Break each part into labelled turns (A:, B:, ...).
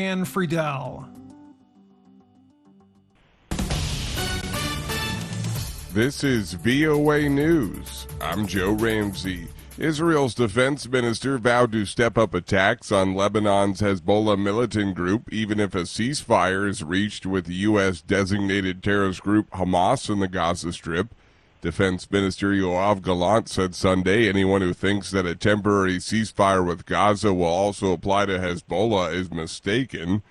A: Friedel.
B: This is VOA News. I'm Joe Ramsey. Israel's defense minister vowed to step up attacks on Lebanon's Hezbollah militant group even if a ceasefire is reached with the U.S. designated terrorist group Hamas in the Gaza Strip. Defense Minister Yoav Gallant said Sunday anyone who thinks that a temporary ceasefire with Gaza will also apply to Hezbollah is mistaken.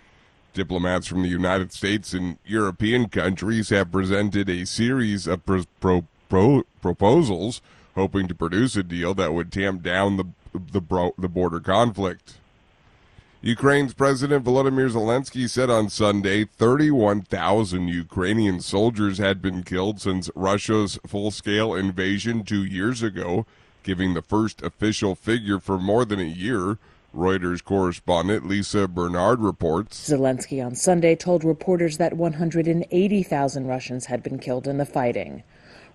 B: Diplomats from the United States and European countries have presented a series of pro- pro- pro- proposals hoping to produce a deal that would tamp down the the, bro- the border conflict. Ukraine's President Volodymyr Zelensky said on Sunday 31,000 Ukrainian soldiers had been killed since Russia's full scale invasion two years ago, giving the first official figure for more than a year. Reuters correspondent Lisa Bernard reports.
C: Zelensky on Sunday told reporters that 180,000 Russians had been killed in the fighting.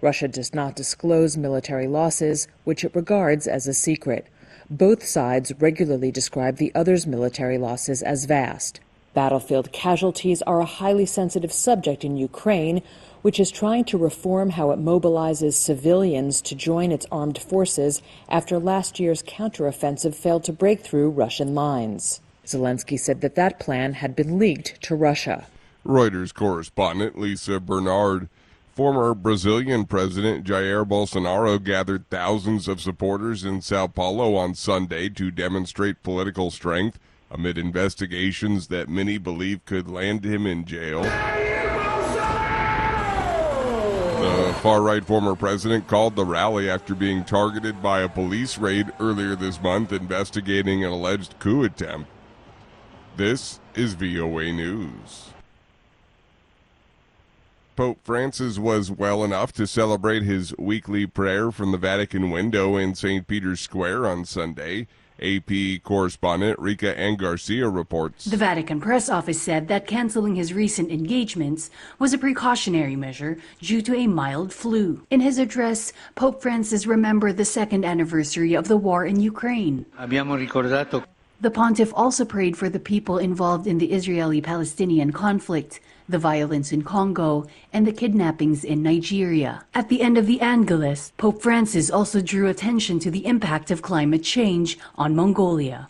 C: Russia does not disclose military losses, which it regards as a secret. Both sides regularly describe the other's military losses as vast. Battlefield casualties are a highly sensitive subject in Ukraine, which is trying to reform how it mobilizes civilians to join its armed forces after last year's counteroffensive failed to break through Russian lines. Zelensky said that that plan had been leaked to Russia.
B: Reuters correspondent Lisa Bernard Former Brazilian President Jair Bolsonaro gathered thousands of supporters in Sao Paulo on Sunday to demonstrate political strength amid investigations that many believe could land him in jail. The far right former president called the rally after being targeted by a police raid earlier this month investigating an alleged coup attempt. This is VOA News. Pope Francis was well enough to celebrate his weekly prayer from the Vatican window in St. Peter's Square on Sunday. AP correspondent Rika Ann Garcia reports.
D: The Vatican press office said that canceling his recent engagements was a precautionary measure due to a mild flu. In his address, Pope Francis remembered the second anniversary of the war in Ukraine.
E: Abbiamo ricordato
D: the pontiff also prayed for the people involved in the Israeli Palestinian conflict, the violence in Congo, and the kidnappings in Nigeria. At the end of the Angelus, Pope Francis also drew attention to the impact of climate change on Mongolia.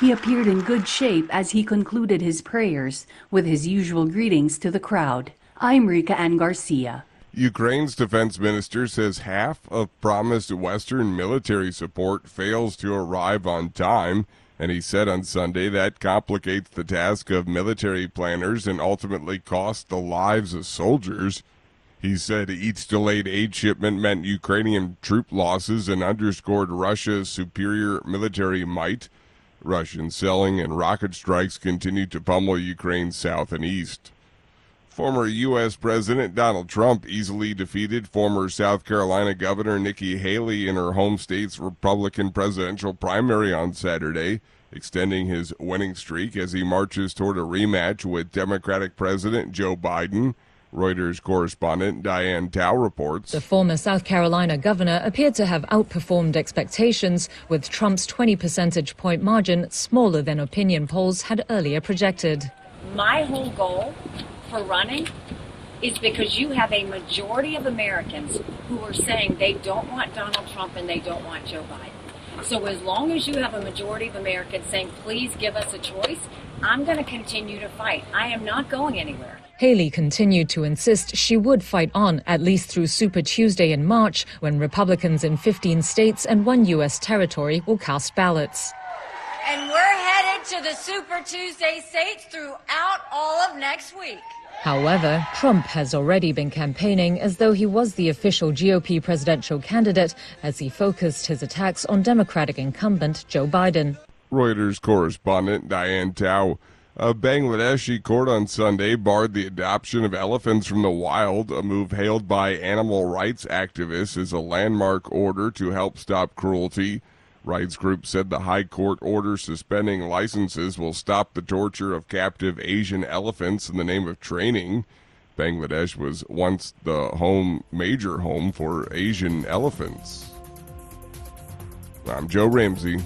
D: He appeared in good shape as he concluded his prayers with his usual greetings to the crowd. I'm Rika Ann Garcia.
B: Ukraine's defense minister says half of promised Western military support fails to arrive on time, and he said on Sunday that complicates the task of military planners and ultimately costs the lives of soldiers. He said each delayed aid shipment meant Ukrainian troop losses and underscored Russia's superior military might. Russian selling and rocket strikes continue to pummel Ukraine's south and east. Former U.S. President Donald Trump easily defeated former South Carolina Governor Nikki Haley in her home state's Republican presidential primary on Saturday, extending his winning streak as he marches toward a rematch with Democratic President Joe Biden. Reuters correspondent Diane Tao reports.
F: The former South Carolina governor appeared to have outperformed expectations, with Trump's 20 percentage point margin smaller than opinion polls had earlier projected.
G: My whole goal for running is because you have a majority of Americans who are saying they don't want Donald Trump and they don't want Joe Biden. So as long as you have a majority of Americans saying, please give us a choice, I'm going to continue to fight. I am not going anywhere.
F: Haley continued to insist she would fight on, at least through Super Tuesday in March, when Republicans in 15 states and one U.S. territory will cast ballots.
H: And we're headed to the Super Tuesday states throughout all of next week.
F: However, Trump has already been campaigning as though he was the official GOP presidential candidate as he focused his attacks on Democratic incumbent Joe Biden.
B: Reuters correspondent Diane Tao. A Bangladeshi court on Sunday barred the adoption of elephants from the wild, a move hailed by animal rights activists as a landmark order to help stop cruelty. Rights groups said the High Court order suspending licenses will stop the torture of captive Asian elephants in the name of training. Bangladesh was once the home major home for Asian elephants. I'm Joe Ramsey.